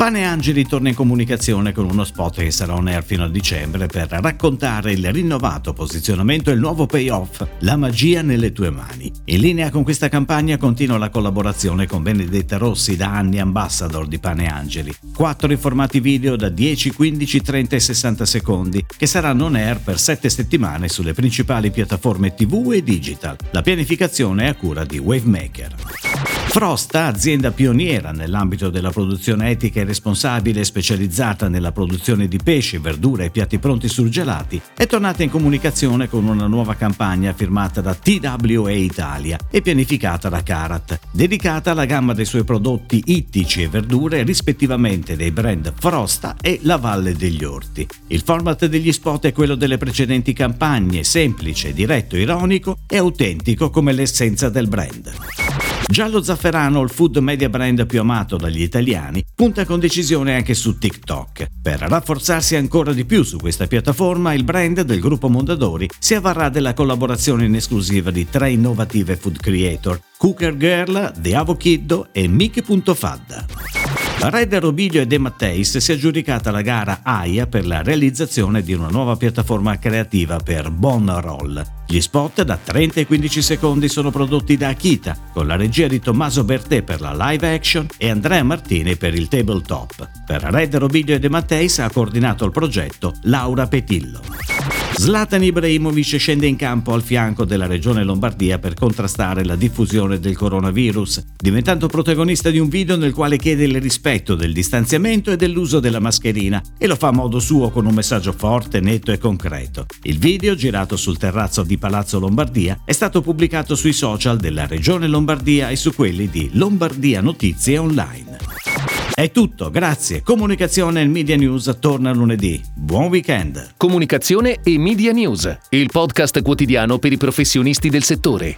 Pane Angeli torna in comunicazione con uno spot che sarà on air fino a dicembre per raccontare il rinnovato posizionamento e il nuovo payoff La magia nelle tue mani. In linea con questa campagna continua la collaborazione con Benedetta Rossi da anni ambassador di Pane Angeli. Quattro informati video da 10, 15, 30 e 60 secondi che saranno on air per 7 settimane sulle principali piattaforme TV e digital. La pianificazione è a cura di Wavemaker. Frosta, azienda pioniera nell'ambito della produzione etica e responsabile specializzata nella produzione di pesce, verdura e piatti pronti surgelati, è tornata in comunicazione con una nuova campagna firmata da TWA Italia e pianificata da Carat, dedicata alla gamma dei suoi prodotti ittici e verdure rispettivamente dei brand Frosta e La Valle degli Orti. Il format degli spot è quello delle precedenti campagne, semplice, diretto, ironico e autentico come l'essenza del brand. Giallo Zafferano, il food media brand più amato dagli italiani, punta con decisione anche su TikTok. Per rafforzarsi ancora di più su questa piattaforma, il brand del gruppo Mondadori si avvarrà della collaborazione in esclusiva di tre innovative food creator, Cooker Girl, The Avokiddo e Red Robiglio e De Matteis si è aggiudicata la gara AIA per la realizzazione di una nuova piattaforma creativa per Bon Roll. Gli spot da 30 e 15 secondi sono prodotti da Akita, con la regia di Tommaso Bertè per la live action e Andrea Martini per il tabletop. Per Red Robiglio e De Matteis ha coordinato il progetto Laura Petillo. Zlatan Ibrahimovic scende in campo al fianco della regione Lombardia per contrastare la diffusione del coronavirus, diventando protagonista di un video nel quale chiede il rispetto del distanziamento e dell'uso della mascherina e lo fa a modo suo con un messaggio forte, netto e concreto. Il video, girato sul terrazzo di Palazzo Lombardia, è stato pubblicato sui social della regione Lombardia e su quelli di Lombardia Notizie Online. È tutto, grazie. Comunicazione e Media News torna lunedì. Buon weekend. Comunicazione e Media News, il podcast quotidiano per i professionisti del settore.